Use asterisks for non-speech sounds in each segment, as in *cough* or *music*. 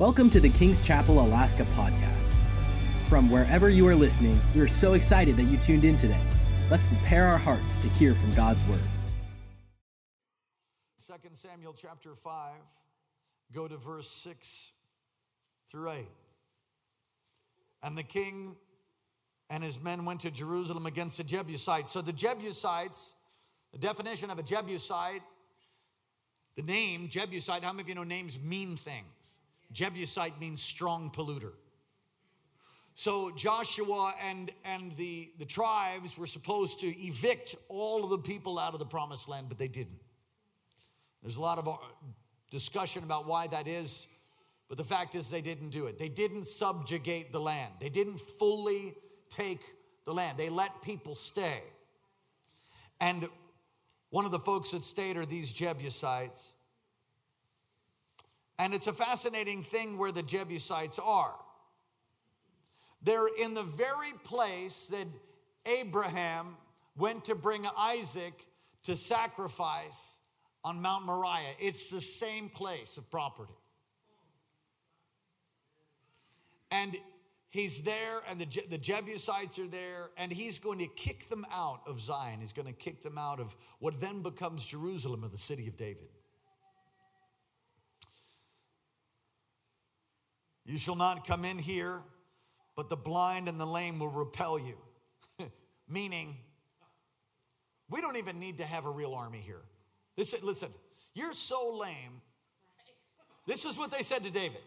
Welcome to the King's Chapel Alaska podcast. From wherever you are listening, we are so excited that you tuned in today. Let's prepare our hearts to hear from God's word. 2 Samuel chapter 5, go to verse 6 through 8. And the king and his men went to Jerusalem against the Jebusites. So the Jebusites, the definition of a Jebusite, the name Jebusite, how many of you know names mean things? Jebusite means strong polluter. So Joshua and, and the, the tribes were supposed to evict all of the people out of the promised land, but they didn't. There's a lot of uh, discussion about why that is, but the fact is they didn't do it. They didn't subjugate the land, they didn't fully take the land. They let people stay. And one of the folks that stayed are these Jebusites. And it's a fascinating thing where the Jebusites are. They're in the very place that Abraham went to bring Isaac to sacrifice on Mount Moriah. It's the same place of property. And he's there, and the, Je- the Jebusites are there, and he's going to kick them out of Zion. He's going to kick them out of what then becomes Jerusalem, of the city of David. You shall not come in here, but the blind and the lame will repel you. *laughs* Meaning, we don't even need to have a real army here. Listen, you're so lame. This is what they said to David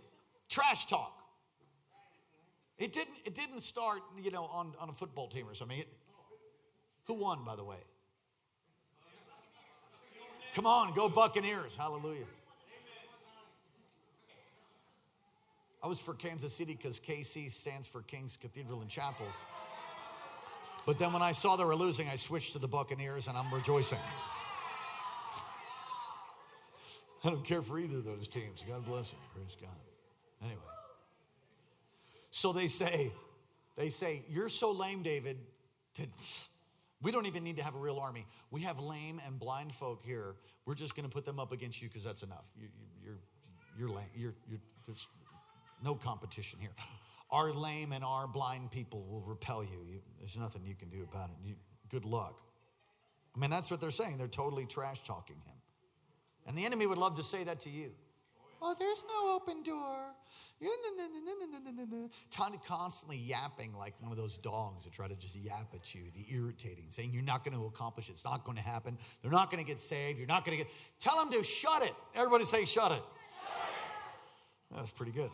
trash talk. It didn't, it didn't start, you know, on, on a football team or something. It, who won, by the way? Come on, go Buccaneers. Hallelujah. I was for Kansas City because KC stands for King's Cathedral and Chapels. But then when I saw they were losing, I switched to the Buccaneers and I'm rejoicing. I don't care for either of those teams. God bless them. Praise God. Anyway. So they say, they say, you're so lame, David, that we don't even need to have a real army. We have lame and blind folk here. We're just going to put them up against you because that's enough. You, you, you're, you're lame. You're, you're, no competition here. Our lame and our blind people will repel you. you there's nothing you can do about it. You, good luck. I mean, that's what they're saying. They're totally trash talking him. And the enemy would love to say that to you. Oh, there's no open door. Constantly yapping like one of those dogs that try to just yap at you, the irritating, saying you're not going to accomplish it. It's not going to happen. They're not going to get saved. You're not going to get. Tell them to shut it. Everybody say, shut it. Shut it. That's pretty good.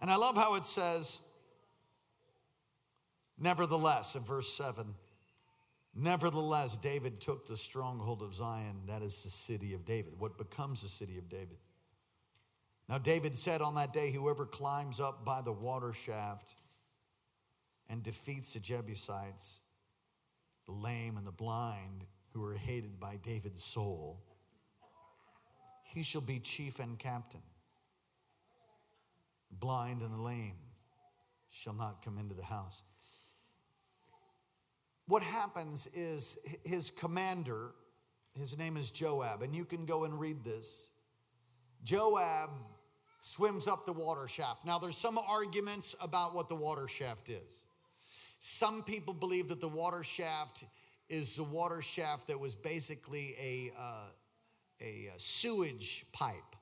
And I love how it says, nevertheless, in verse 7 Nevertheless, David took the stronghold of Zion, that is the city of David, what becomes the city of David. Now, David said on that day, Whoever climbs up by the water shaft and defeats the Jebusites, the lame and the blind, who are hated by David's soul, he shall be chief and captain. Blind and the lame shall not come into the house what happens is his commander, his name is Joab, and you can go and read this. Joab swims up the water shaft. Now, there's some arguments about what the water shaft is. Some people believe that the water shaft is the water shaft that was basically a, uh, a, a sewage pipe.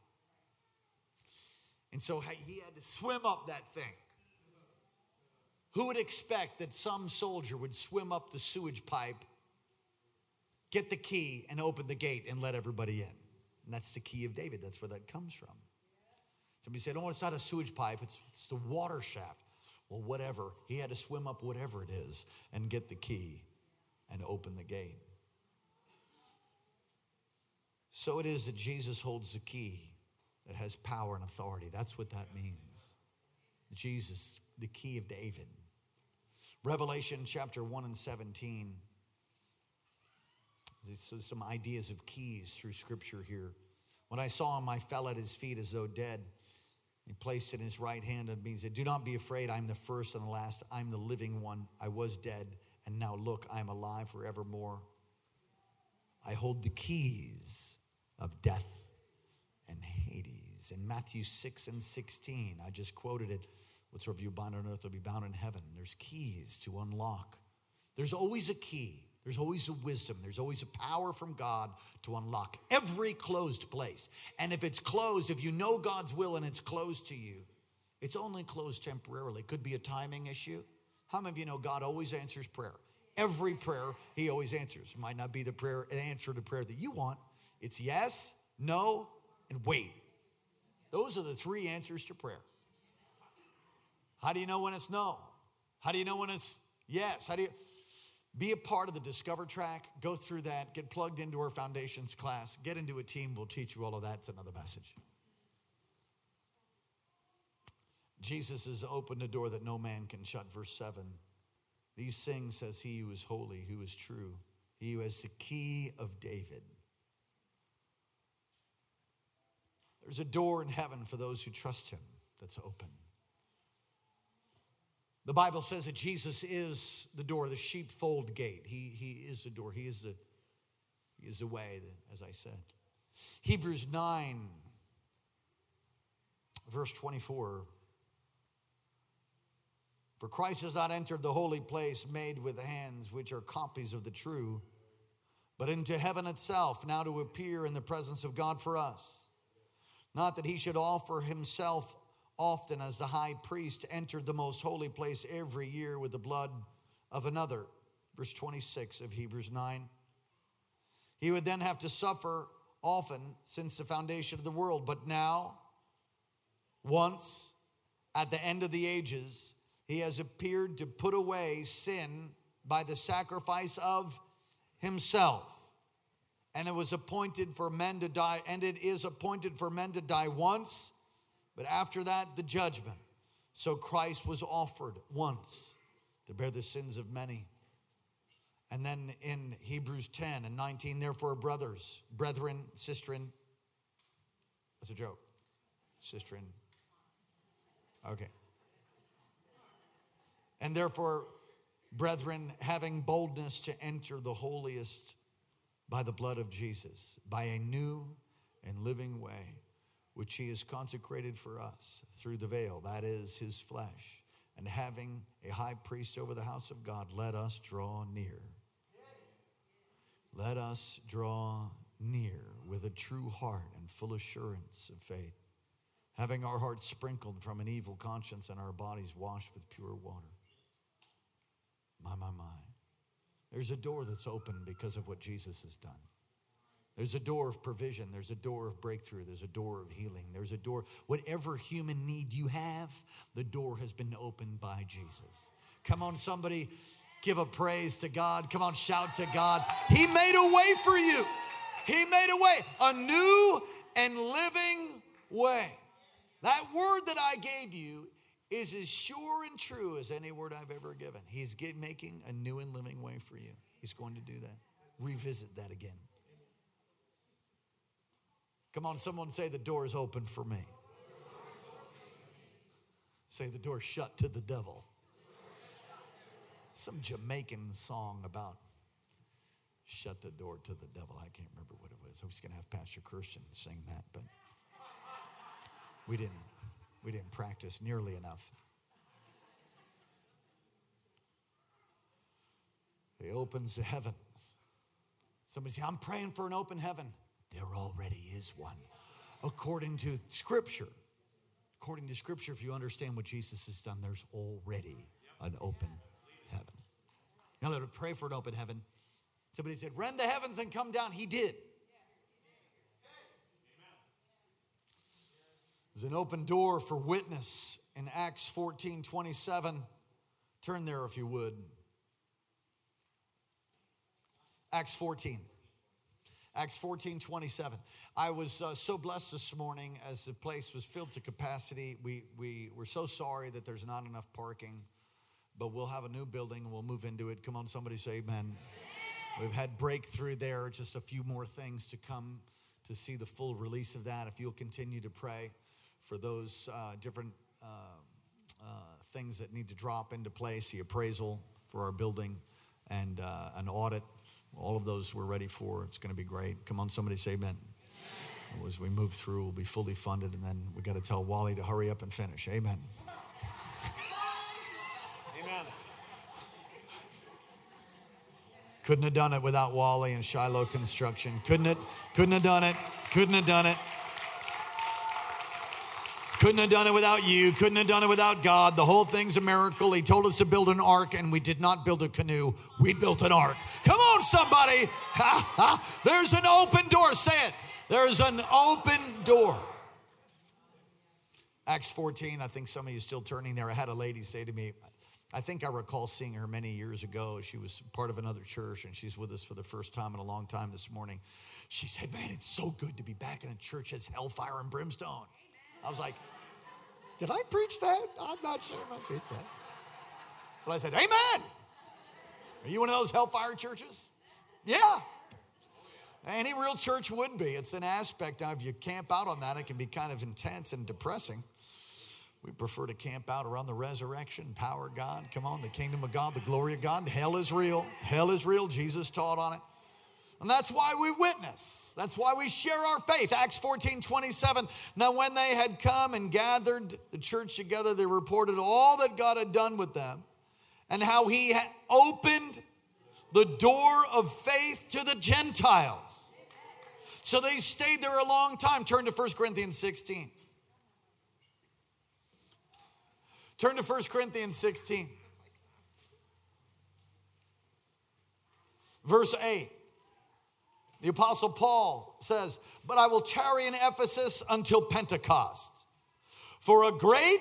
And so he had to swim up that thing. Who would expect that some soldier would swim up the sewage pipe, get the key, and open the gate and let everybody in? And that's the key of David. That's where that comes from. Somebody said, Oh, it's not a sewage pipe, it's, it's the water shaft. Well, whatever. He had to swim up whatever it is and get the key and open the gate. So it is that Jesus holds the key that has power and authority. That's what that means. Jesus, the key of David. Revelation chapter 1 and 17. So some ideas of keys through scripture here. When I saw him, I fell at his feet as though dead. He placed it in his right hand and he said, Do not be afraid. I'm the first and the last. I'm the living one. I was dead, and now look, I'm alive forevermore. I hold the keys of death and In Matthew 6 and 16. I just quoted it. Whatsoever you bind on earth will be bound in heaven. There's keys to unlock. There's always a key. There's always a wisdom. There's always a power from God to unlock every closed place. And if it's closed, if you know God's will and it's closed to you, it's only closed temporarily. It could be a timing issue. How many of you know God always answers prayer? Every prayer He always answers. It might not be the prayer, answer to prayer that you want. It's yes, no, and wait. Those are the three answers to prayer. How do you know when it's no? How do you know when it's yes? How do you be a part of the Discover track? Go through that, get plugged into our foundations class, get into a team, we'll teach you all of that. It's another message. Jesus has opened a door that no man can shut. Verse 7. These things says he who is holy, who is true, he who has the key of David. There's a door in heaven for those who trust him that's open. The Bible says that Jesus is the door, the sheepfold gate. He, he is the door. He is the, he is the way, as I said. Hebrews 9, verse 24. For Christ has not entered the holy place made with hands, which are copies of the true, but into heaven itself, now to appear in the presence of God for us. Not that he should offer himself often as the high priest entered the most holy place every year with the blood of another. Verse 26 of Hebrews 9. He would then have to suffer often since the foundation of the world, but now, once at the end of the ages, he has appeared to put away sin by the sacrifice of himself. And it was appointed for men to die, and it is appointed for men to die once but after that, the judgment. So Christ was offered once to bear the sins of many. And then in Hebrews 10 and 19, therefore, brothers, brethren, sistren, that's a joke. Sistren. Okay. And therefore, brethren, having boldness to enter the holiest by the blood of Jesus, by a new and living way which he has consecrated for us through the veil, that is his flesh. And having a high priest over the house of God, let us draw near. Let us draw near with a true heart and full assurance of faith, having our hearts sprinkled from an evil conscience and our bodies washed with pure water. My, my, my. There's a door that's open because of what Jesus has done. There's a door of provision. There's a door of breakthrough. There's a door of healing. There's a door, whatever human need you have, the door has been opened by Jesus. Come on, somebody, give a praise to God. Come on, shout to God. He made a way for you. He made a way, a new and living way. That word that I gave you is as sure and true as any word I've ever given. He's making a new and living way for you. He's going to do that. Revisit that again. Come on, someone say the door is open for me. Say the door shut to the devil. Some Jamaican song about shut the door to the devil. I can't remember what it was. I was going to have Pastor Christian sing that, but we didn't. We didn't practice nearly enough. He opens the heavens. Somebody say, I'm praying for an open heaven. There already is one. According to Scripture, according to Scripture, if you understand what Jesus has done, there's already an open heaven. Now, let us pray for an open heaven. Somebody said, Rend the heavens and come down. He did. There's an open door for witness in Acts 14 27. Turn there if you would. Acts 14. Acts 14, 27. I was uh, so blessed this morning as the place was filled to capacity. We, we were so sorry that there's not enough parking, but we'll have a new building and we'll move into it. Come on, somebody say amen. amen. We've had breakthrough there, just a few more things to come to see the full release of that. If you'll continue to pray for those uh, different uh, uh things that need to drop into place, the appraisal for our building and uh, an audit all of those we're ready for. It's going to be great. Come on, somebody say amen. amen. As we move through, we'll be fully funded, and then we got to tell Wally to hurry up and finish. Amen. Amen. Couldn't have done it without Wally and Shiloh Construction. Couldn't it? Couldn't have done it. Couldn't have done it. Couldn't have done it without you. Couldn't have done it without God. The whole thing's a miracle. He told us to build an ark, and we did not build a canoe. We built an ark. Come on, somebody. *laughs* There's an open door. Say it. There's an open door. Acts 14, I think some of you still turning there. I had a lady say to me, I think I recall seeing her many years ago. She was part of another church and she's with us for the first time in a long time this morning. She said, Man, it's so good to be back in a church that's hellfire and brimstone. I was like, Did I preach that? I'm not sure if I preached that. But I said, Amen. Are you one of those hellfire churches? Yeah. Any real church would be. It's an aspect. of you camp out on that, it can be kind of intense and depressing. We prefer to camp out around the resurrection, power of God. Come on, the kingdom of God, the glory of God. Hell is real. Hell is real. Jesus taught on it. And that's why we witness. That's why we share our faith. Acts 14 27. Now, when they had come and gathered the church together, they reported all that God had done with them and how he had opened the door of faith to the Gentiles. So they stayed there a long time. Turn to 1 Corinthians 16. Turn to 1 Corinthians 16. Verse 8. The Apostle Paul says, But I will tarry in Ephesus until Pentecost. For a great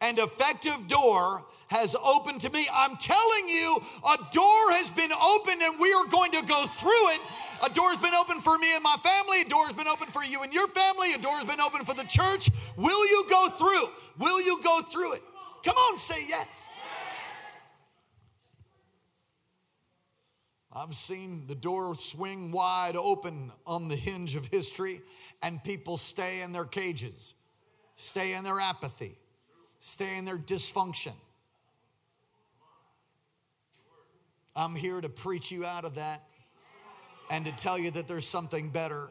and effective door has opened to me. I'm telling you, a door has been opened and we are going to go through it. A door has been opened for me and my family. A door has been opened for you and your family. A door has been opened for the church. Will you go through? Will you go through it? Come on, say yes. I've seen the door swing wide open on the hinge of history, and people stay in their cages, stay in their apathy, stay in their dysfunction. I'm here to preach you out of that and to tell you that there's something better.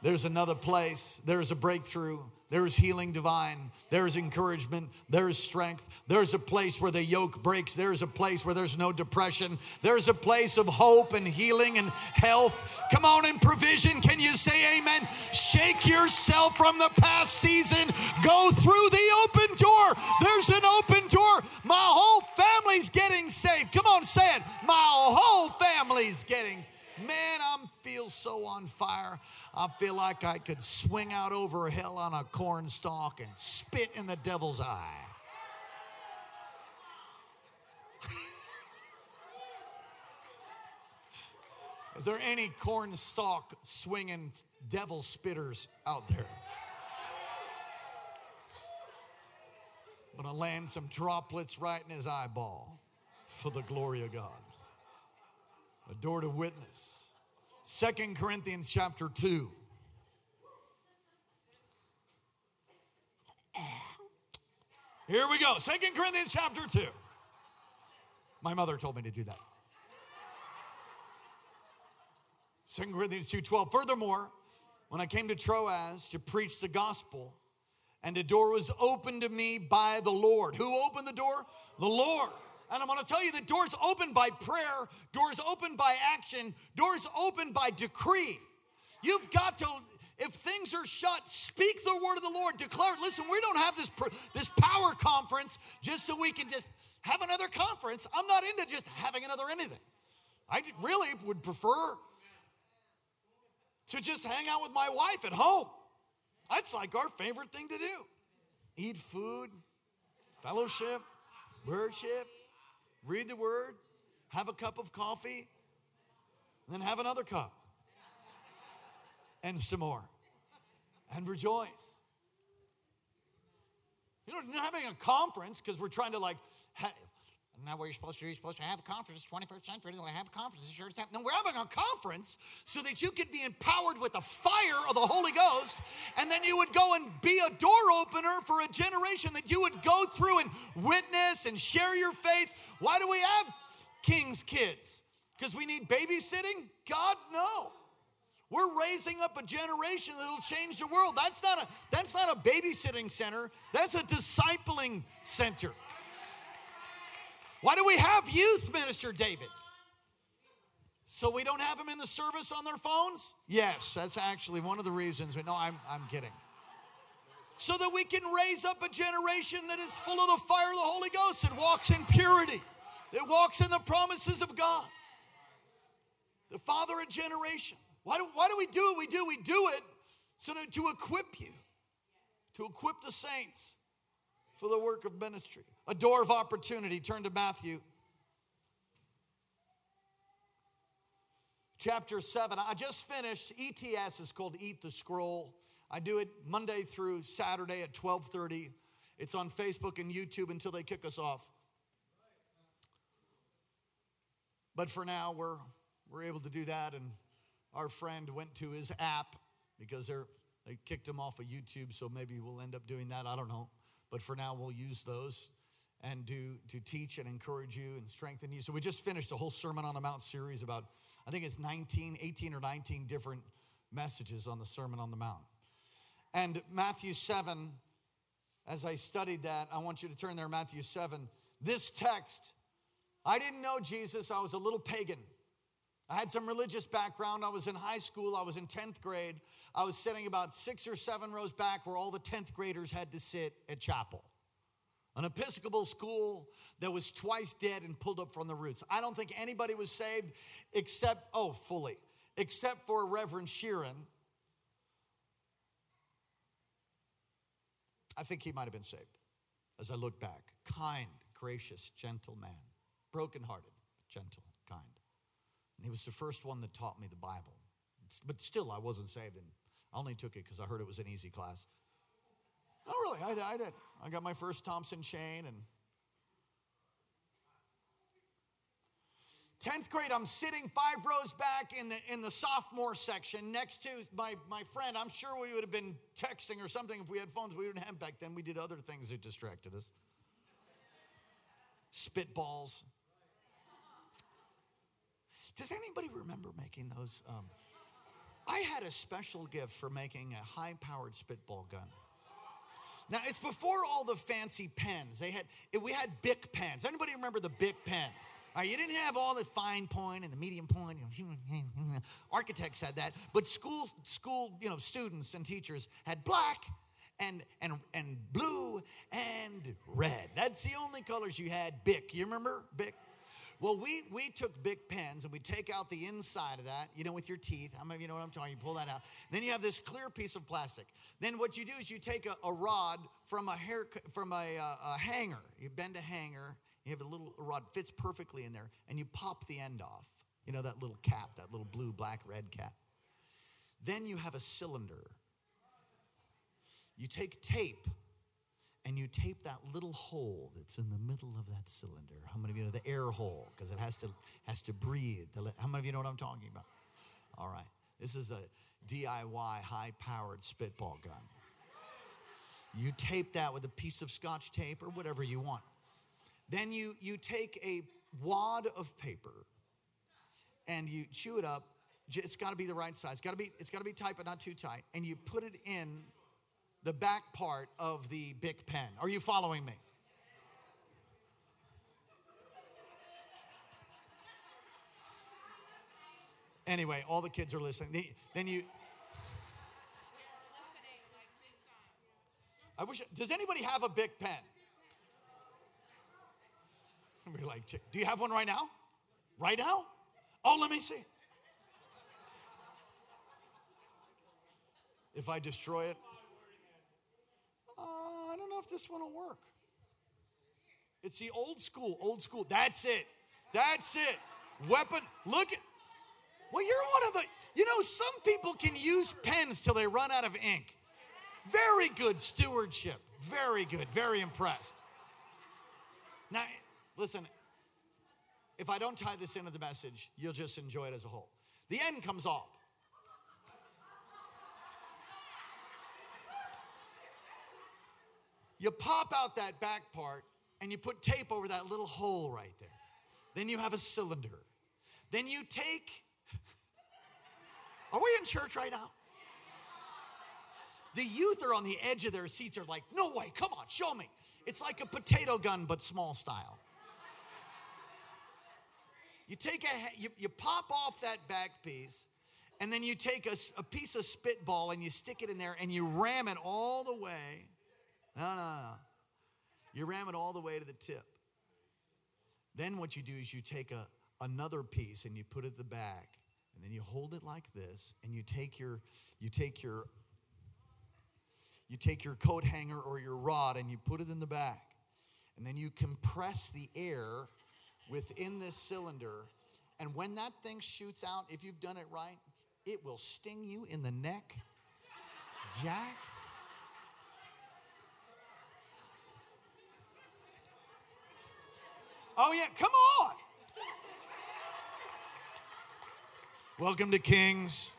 There's another place, there's a breakthrough, there's healing divine. There's encouragement. There's strength. There's a place where the yoke breaks. There's a place where there's no depression. There's a place of hope and healing and health. Come on, in provision. Can you say amen? Shake yourself from the past season. Go through the open door. There's an open door. My whole family's getting saved. Come on, say it. My whole family's getting saved. Man, I feel so on fire. I feel like I could swing out over hell on a cornstalk and spit in the devil's eye. *laughs* Is there any cornstalk swinging devil spitters out there? I'm gonna land some droplets right in his eyeball for the glory of God a door to witness. Second Corinthians chapter 2. Here we go. Second Corinthians chapter 2. My mother told me to do that. Second Corinthians 2:12. Furthermore, when I came to Troas to preach the gospel, and a door was opened to me by the Lord. Who opened the door? The Lord. And I'm going to tell you that doors open by prayer, doors open by action, doors open by decree. You've got to, if things are shut, speak the word of the Lord, declare it. Listen, we don't have this, this power conference just so we can just have another conference. I'm not into just having another anything. I really would prefer to just hang out with my wife at home. That's like our favorite thing to do eat food, fellowship, worship, read the word, have a cup of coffee, then have another cup and some more and rejoice. You know, having a conference because we're trying to like, ha- not what you're supposed to do. You're supposed to have a conference. 21st century, they're going to have a conference. Sure no, we're having a conference so that you could be empowered with the fire of the Holy Ghost, and then you would go and be a door opener for a generation that you would go through and witness and share your faith. Why do we have king's kids? Because we need babysitting? God, no. We're raising up a generation that'll change the world. That's not a that's not a babysitting center. That's a discipling center. Why do we have youth, Minister David? So we don't have them in the service on their phones? Yes, that's actually one of the reasons. No, I'm, I'm kidding. So that we can raise up a generation that is full of the fire of the Holy Ghost, that walks in purity, that walks in the promises of God. The father of generation. Why do, why do we do what we do? We do it so to equip you, to equip the saints for the work of ministry. A door of opportunity. Turn to Matthew chapter 7. I just finished ETS is called Eat the Scroll. I do it Monday through Saturday at 12:30. It's on Facebook and YouTube until they kick us off. But for now, we're we're able to do that and our friend went to his app because they're they kicked him off of YouTube, so maybe we'll end up doing that. I don't know. But for now, we'll use those and do to teach and encourage you and strengthen you. So we just finished a whole Sermon on the Mount series about, I think it's 19, 18 or 19 different messages on the Sermon on the Mount. And Matthew 7, as I studied that, I want you to turn there, Matthew 7. This text, I didn't know Jesus, I was a little pagan. I had some religious background. I was in high school. I was in 10th grade. I was sitting about six or seven rows back where all the 10th graders had to sit at chapel. An Episcopal school that was twice dead and pulled up from the roots. I don't think anybody was saved except, oh, fully, except for Reverend Sheeran. I think he might have been saved as I look back. Kind, gracious, gentle man, brokenhearted, gentle, kind. And he was the first one that taught me the Bible. But still, I wasn't saved, and I only took it because I heard it was an easy class. Oh, really? I, I did. I got my first Thompson chain and 10th grade, I'm sitting five rows back in the, in the sophomore section next to my, my friend. I'm sure we would have been texting or something if we had phones. We didn't have back then. We did other things that distracted us. Spitballs. Does anybody remember making those? Um, I had a special gift for making a high powered spitball gun. Now, it's before all the fancy pens. They had, we had Bic pens. Anybody remember the Bic pen? You didn't have all the fine point and the medium point. *laughs* Architects had that, but school, school, you know, students and teachers had black and and and blue and red. That's the only colors you had. Bic, you remember Bic? Well, we, we took Bic pens and we take out the inside of that, you know, with your teeth. How many of you know what I'm talking? You pull that out. Then you have this clear piece of plastic. Then what you do is you take a, a rod from a hair from a, a, a hanger. You bend a hanger. You have a little rod fits perfectly in there, and you pop the end off. You know that little cap, that little blue, black, red cap. Then you have a cylinder. You take tape and you tape that little hole that's in the middle of that cylinder. How many of you know the air hole? Because it has to has to breathe. How many of you know what I'm talking about? All right. This is a DIY high-powered spitball gun. You tape that with a piece of scotch tape or whatever you want. Then you you take a wad of paper and you chew it up. It's got to be the right size. Got to be it's got to be tight but not too tight. And you put it in the back part of the Bic pen. Are you following me? Anyway, all the kids are listening. Then you. I wish. Does anybody have a Bic pen? We're like, do you have one right now? Right now? Oh, let me see. If I destroy it, Uh, know if this one will work. It's the old school, old school. That's it. That's it. Weapon. Look at. Well, you're one of the. You know, some people can use pens till they run out of ink. Very good stewardship. Very good. Very impressed. Now, listen, if I don't tie this into the message, you'll just enjoy it as a whole. The end comes off. You pop out that back part and you put tape over that little hole right there. Then you have a cylinder. Then you take *laughs* Are we in church right now? The youth are on the edge of their seats, are like, no way, come on, show me. It's like a potato gun, but small style. You take a, you, you pop off that back piece, and then you take a, a piece of spitball and you stick it in there and you ram it all the way. No, no, no. You ram it all the way to the tip. Then what you do is you take a, another piece and you put it at the back, and then you hold it like this, and you take your you take your you take your coat hanger or your rod and you put it in the back. And then you compress the air within this cylinder. And when that thing shoots out, if you've done it right, it will sting you in the neck. Jack. Oh, yeah, come on. Welcome to Kings,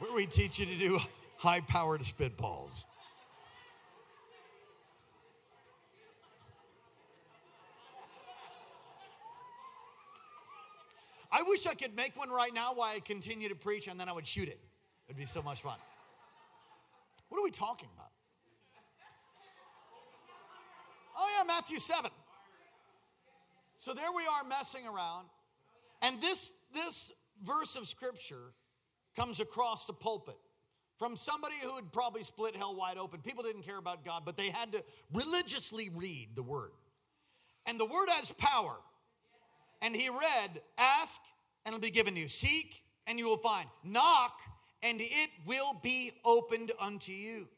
where we teach you to do high powered spitballs. I wish I could make one right now while I continue to preach and then I would shoot it. It'd be so much fun. What are we talking about? Oh, yeah, Matthew 7. So there we are messing around. And this, this verse of scripture comes across the pulpit from somebody who had probably split hell wide open. People didn't care about God, but they had to religiously read the word. And the word has power. And he read, Ask and it'll be given you. Seek and you will find. Knock and it will be opened unto you.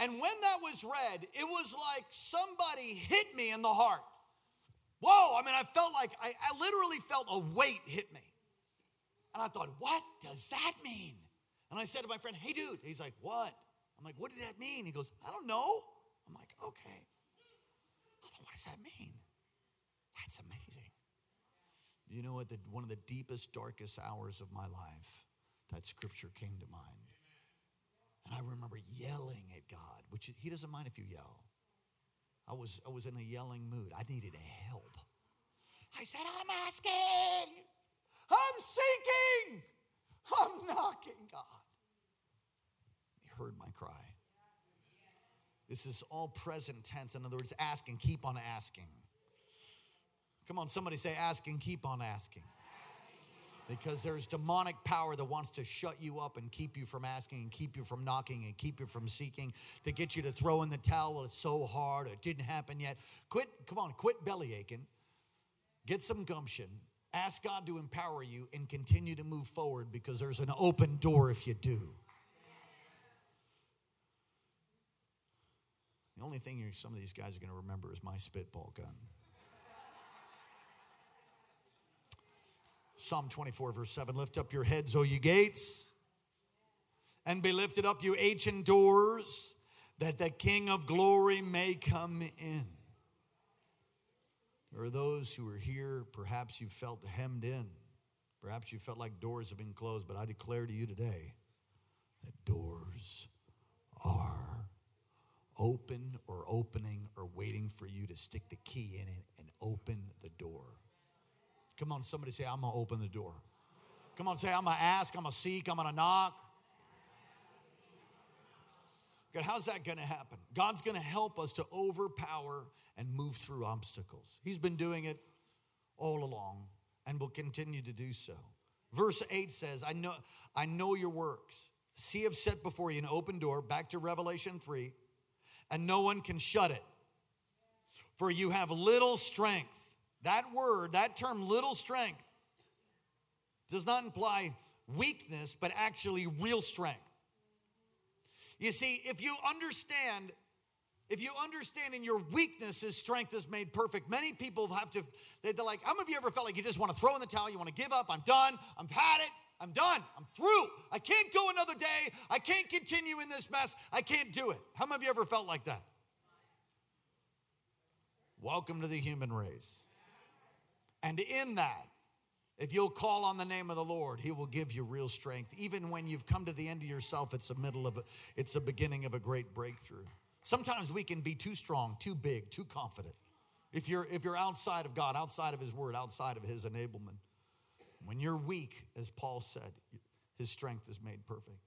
And when that was read, it was like somebody hit me in the heart. Whoa, I mean, I felt like, I, I literally felt a weight hit me. And I thought, what does that mean? And I said to my friend, hey, dude. He's like, what? I'm like, what did that mean? He goes, I don't know. I'm like, okay. Thought, What does that mean? That's amazing. You know what? The, one of the deepest, darkest hours of my life, that scripture came to mind. And I remember yelling at God, which he doesn't mind if you yell. I was, I was in a yelling mood. I needed help. I said, I'm asking, I'm seeking, I'm knocking, God He heard my cry. This is all present tense. In other words, ask and keep on asking. Come on, somebody say, ask and keep on asking. Because there's demonic power that wants to shut you up and keep you from asking and keep you from knocking and keep you from seeking to get you to throw in the towel. Well, it's so hard. It didn't happen yet. Quit, come on, quit belly aching. Get some gumption. Ask God to empower you and continue to move forward because there's an open door if you do. The only thing some of these guys are going to remember is my spitball gun. Psalm 24, verse 7 Lift up your heads, O you gates, and be lifted up, you ancient doors, that the King of glory may come in. There are those who are here, perhaps you felt hemmed in. Perhaps you felt like doors have been closed, but I declare to you today that doors are open or opening or waiting for you to stick the key in it and open the door. Come on, somebody say, I'm gonna open the door. Come on, say, I'm gonna ask, I'm gonna seek, I'm gonna knock. God, how's that gonna happen? God's gonna help us to overpower and move through obstacles. He's been doing it all along and will continue to do so. Verse 8 says, I know, I know your works. See, I've set before you an open door, back to Revelation 3 and no one can shut it. For you have little strength. That word, that term, little strength, does not imply weakness, but actually real strength. You see, if you understand, if you understand in your weakness, weaknesses, strength is made perfect. Many people have to, they're like, how many of you ever felt like you just want to throw in the towel, you want to give up, I'm done, I've had it, I'm done. I'm through. I can't go another day. I can't continue in this mess. I can't do it. How many of you ever felt like that? Welcome to the human race. And in that, if you'll call on the name of the Lord, He will give you real strength. Even when you've come to the end of yourself, it's a middle of a, it's a beginning of a great breakthrough. Sometimes we can be too strong, too big, too confident. If you're if you're outside of God, outside of His Word, outside of His enablement. When you're weak, as Paul said, his strength is made perfect.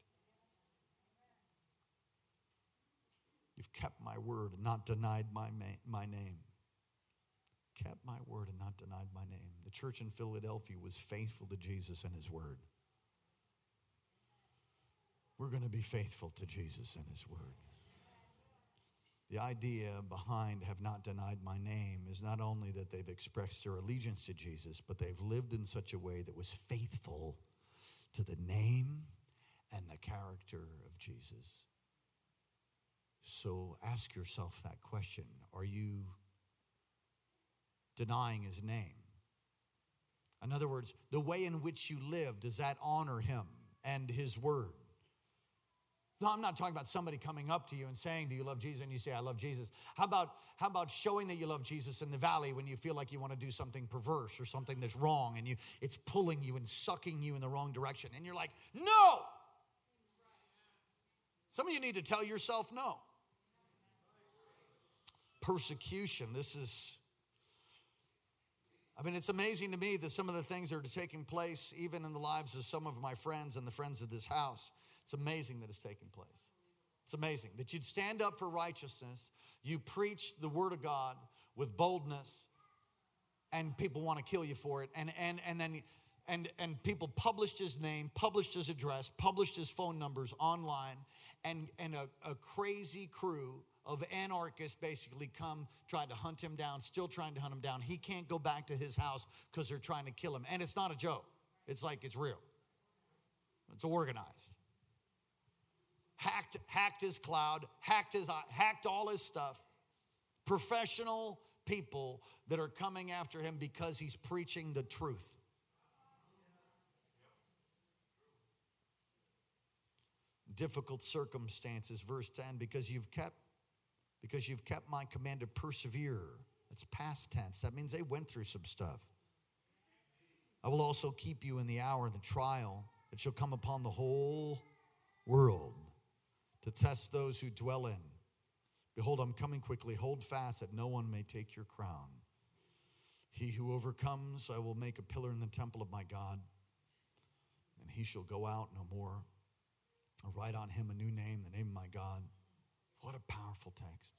You've kept my word and not denied my, my name. Kept my word and not denied my name. The church in Philadelphia was faithful to Jesus and his word. We're going to be faithful to Jesus and his word. The idea behind have not denied my name is not only that they've expressed their allegiance to Jesus, but they've lived in such a way that was faithful to the name and the character of Jesus. So ask yourself that question Are you denying his name? In other words, the way in which you live, does that honor him and his word? No, I'm not talking about somebody coming up to you and saying, Do you love Jesus? And you say, I love Jesus. How about, how about showing that you love Jesus in the valley when you feel like you want to do something perverse or something that's wrong and you, it's pulling you and sucking you in the wrong direction? And you're like, No! Some of you need to tell yourself no. Persecution, this is, I mean, it's amazing to me that some of the things that are taking place, even in the lives of some of my friends and the friends of this house, it's amazing that it's taking place. It's amazing that you'd stand up for righteousness, you preach the word of God with boldness, and people want to kill you for it. And, and, and then and, and people published his name, published his address, published his phone numbers online, and, and a, a crazy crew of anarchists basically come trying to hunt him down, still trying to hunt him down. He can't go back to his house because they're trying to kill him. And it's not a joke, it's like it's real, it's organized hacked, hacked his cloud, hacked, his, hacked all his stuff. Professional people that are coming after him because he's preaching the truth. Difficult circumstances, verse 10, because you've kept because you've kept my command to persevere. It's past tense. That means they went through some stuff. I will also keep you in the hour of the trial that shall come upon the whole world to test those who dwell in. Behold, I'm coming quickly. Hold fast that no one may take your crown. He who overcomes, I will make a pillar in the temple of my God, and he shall go out no more. I'll write on him a new name, the name of my God. What a powerful text.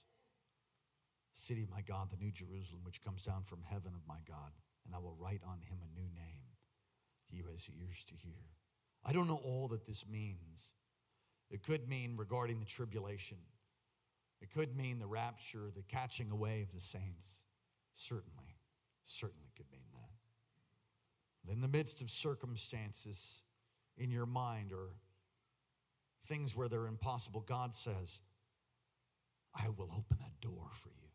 City of my God, the new Jerusalem, which comes down from heaven of my God, and I will write on him a new name. He who has ears to hear. I don't know all that this means. It could mean regarding the tribulation. It could mean the rapture, the catching away of the saints. Certainly, certainly could mean that. But in the midst of circumstances in your mind or things where they're impossible, God says, I will open a door for you.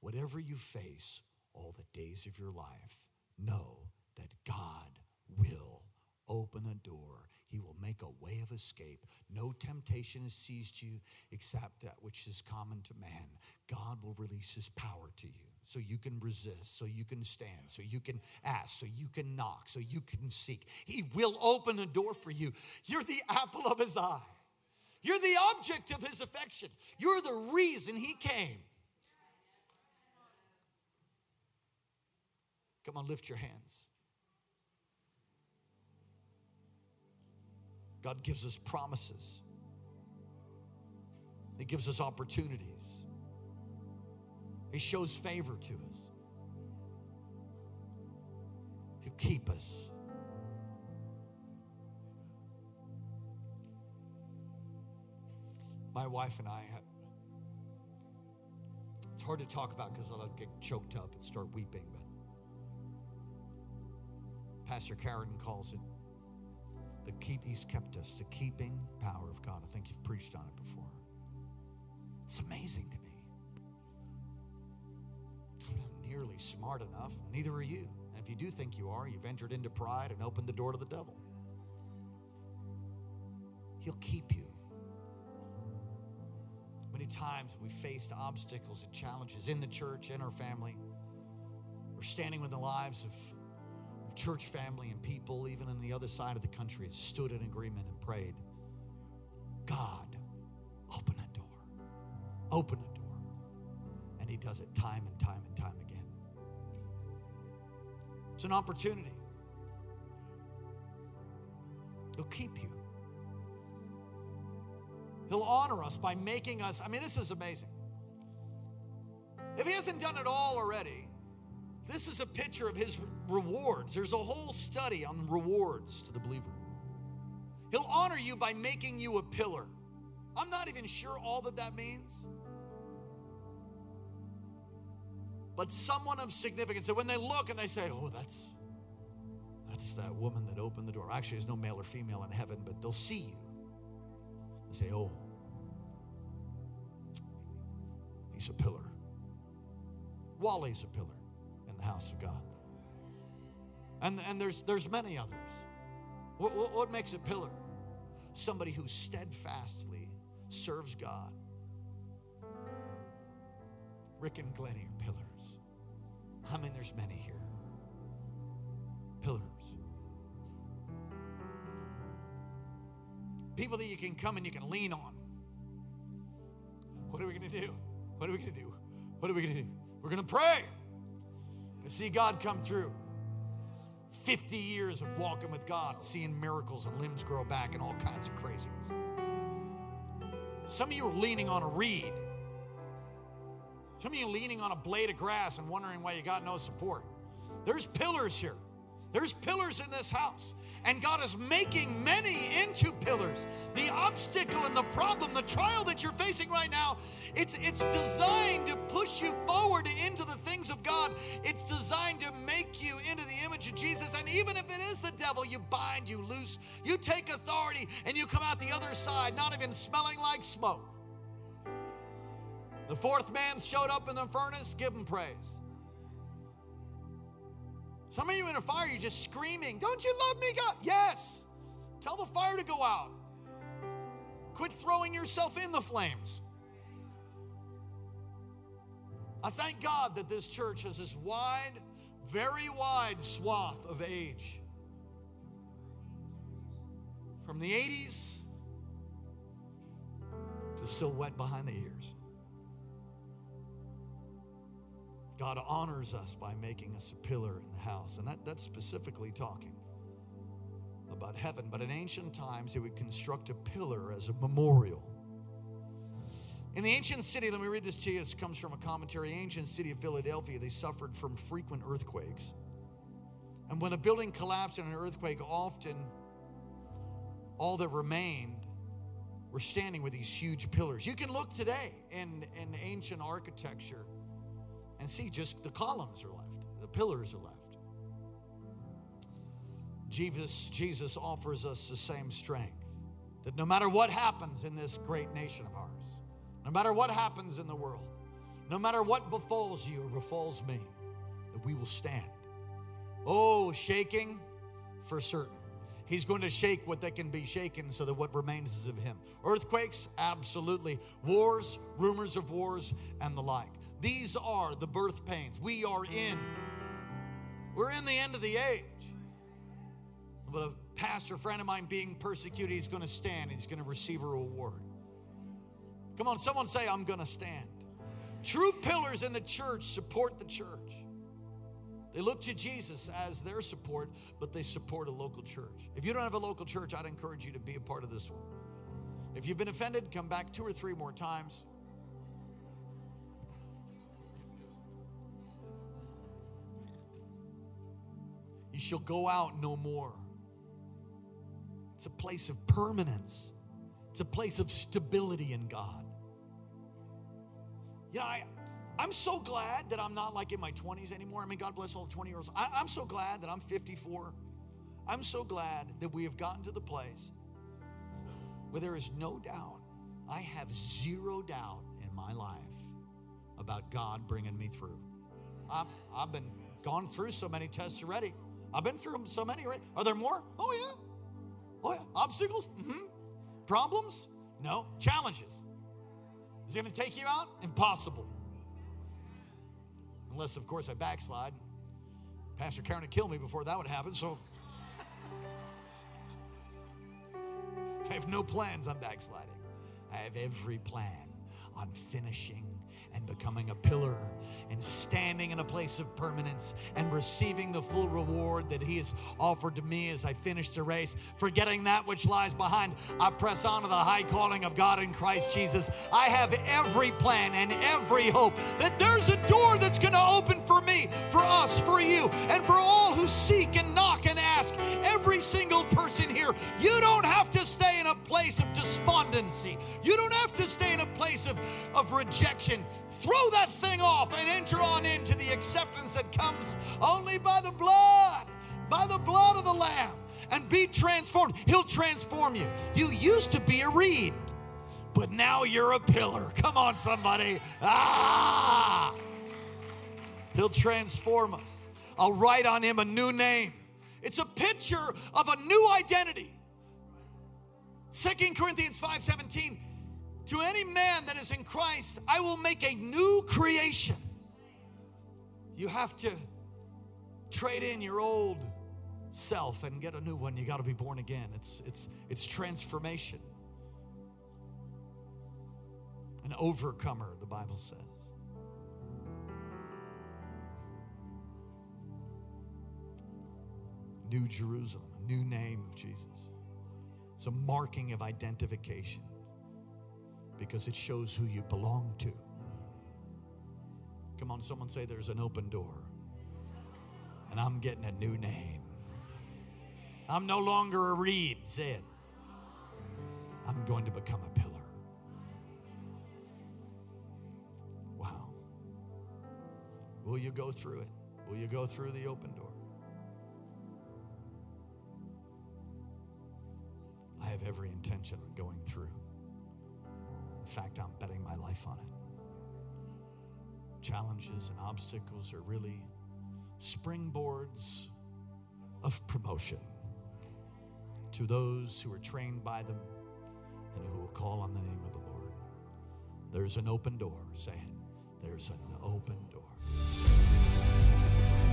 Whatever you face all the days of your life, know that God will open a door he will make a way of escape. No temptation has seized you except that which is common to man. God will release his power to you so you can resist, so you can stand, so you can ask, so you can knock, so you can seek. He will open a door for you. You're the apple of his eye, you're the object of his affection, you're the reason he came. Come on, lift your hands. God gives us promises, He gives us opportunities, He shows favor to us. He'll keep us. My wife and I, have. it's hard to talk about because I'll get choked up and start weeping, but Pastor Karen calls it the keep he's kept us, the keeping power of God. I think you've preached on it before. It's amazing to me. I'm not nearly smart enough, neither are you. And if you do think you are, you've entered into pride and opened the door to the devil. He'll keep you. Times we faced obstacles and challenges in the church, in our family. We're standing with the lives of church family and people, even on the other side of the country, stood in agreement and prayed God, open a door. Open a door. And He does it time and time and time again. It's an opportunity. He'll keep you. He'll honor us by making us. I mean, this is amazing. If he hasn't done it all already, this is a picture of his rewards. There's a whole study on rewards to the believer. He'll honor you by making you a pillar. I'm not even sure all that that means. But someone of significance. So when they look and they say, oh, that's that's that woman that opened the door. Actually, there's no male or female in heaven, but they'll see you. They say, oh, he's a pillar. Wally's a pillar in the house of God. And, and there's, there's many others. What, what, what makes a pillar? Somebody who steadfastly serves God. Rick and Glennie are pillars. I mean, there's many here. Pillars. People that you can come and you can lean on. What are we going to do? What are we going to do? What are we going to do? We're going to pray to see God come through. 50 years of walking with God, seeing miracles and limbs grow back and all kinds of craziness. Some of you are leaning on a reed. Some of you are leaning on a blade of grass and wondering why you got no support. There's pillars here. There's pillars in this house. And God is making many into pillars. The obstacle and the problem, the trial that you're facing right now, it's, it's designed to push you forward into the things of God. It's designed to make you into the image of Jesus. And even if it is the devil, you bind, you loose, you take authority, and you come out the other side, not even smelling like smoke. The fourth man showed up in the furnace, give him praise. Some of you in a fire, you're just screaming, Don't you love me, God? Yes. Tell the fire to go out. Quit throwing yourself in the flames. I thank God that this church has this wide, very wide swath of age. From the 80s to still wet behind the ears. God honors us by making us a pillar in the house. And that, that's specifically talking about heaven. But in ancient times, he would construct a pillar as a memorial. In the ancient city, let me read this to you. This comes from a commentary. Ancient city of Philadelphia, they suffered from frequent earthquakes. And when a building collapsed in an earthquake, often all that remained were standing with these huge pillars. You can look today in, in ancient architecture and see just the columns are left, the pillars are left. Jesus, Jesus offers us the same strength that no matter what happens in this great nation of ours, no matter what happens in the world, no matter what befalls you or befalls me, that we will stand. Oh, shaking for certain. He's going to shake what that can be shaken so that what remains is of him. Earthquakes, absolutely. Wars, rumors of wars, and the like. These are the birth pains. We are in. We're in the end of the age. But a pastor friend of mine being persecuted, he's going to stand. He's going to receive a reward. Come on, someone say, I'm going to stand. True pillars in the church support the church. They look to Jesus as their support, but they support a local church. If you don't have a local church, I'd encourage you to be a part of this one. If you've been offended, come back two or three more times. You shall go out no more. It's a place of permanence, it's a place of stability in God. Yeah, I, I'm so glad that I'm not like in my 20s anymore. I mean, God bless all the 20 year olds. I, I'm so glad that I'm 54. I'm so glad that we have gotten to the place where there is no doubt, I have zero doubt in my life about God bringing me through. I've, I've been gone through so many tests already. I've been through so many, right? Are there more? Oh, yeah. Oh, yeah. Obstacles? Mm-hmm. Problems? No. Challenges. Is it going to take you out? Impossible. Unless, of course, I backslide. Pastor Karen would kill me before that would happen, so *laughs* I have no plans on backsliding. I have every plan on finishing and becoming a pillar and standing in a place of permanence and receiving the full reward that He has offered to me as I finish the race. Forgetting that which lies behind, I press on to the high calling of God in Christ Jesus. I have every plan and every hope that there's a door that's going to open for me, for us, for you, and for all who seek and knock and ask. Every single person here, you don't have to stay in a place of despondency. You don't have to stay in a place of, of rejection. Throw that thing off and enter on into the acceptance that comes only by the blood, by the blood of the Lamb, and be transformed. He'll transform you. You used to be a reed, but now you're a pillar. Come on, somebody. Ah! He'll transform us. I'll write on him a new name. It's a picture of a new identity. Second Corinthians 5:17 to any man that is in Christ, I will make a new creation. You have to trade in your old self and get a new one. You got to be born again. It's it's it's transformation. An overcomer, the Bible says. New Jerusalem, a new name of Jesus. It's a marking of identification because it shows who you belong to. Come on, someone say there's an open door. And I'm getting a new name. I'm no longer a reed, say it. I'm going to become a pillar. Wow. Will you go through it? Will you go through the open door? I have every intention of going through. Fact, I'm betting my life on it. Challenges and obstacles are really springboards of promotion to those who are trained by them and who will call on the name of the Lord. There's an open door, saying, There's an open door.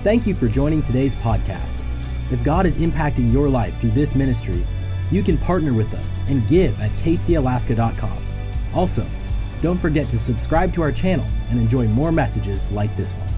Thank you for joining today's podcast. If God is impacting your life through this ministry, you can partner with us and give at kcalaska.com. Also, don't forget to subscribe to our channel and enjoy more messages like this one.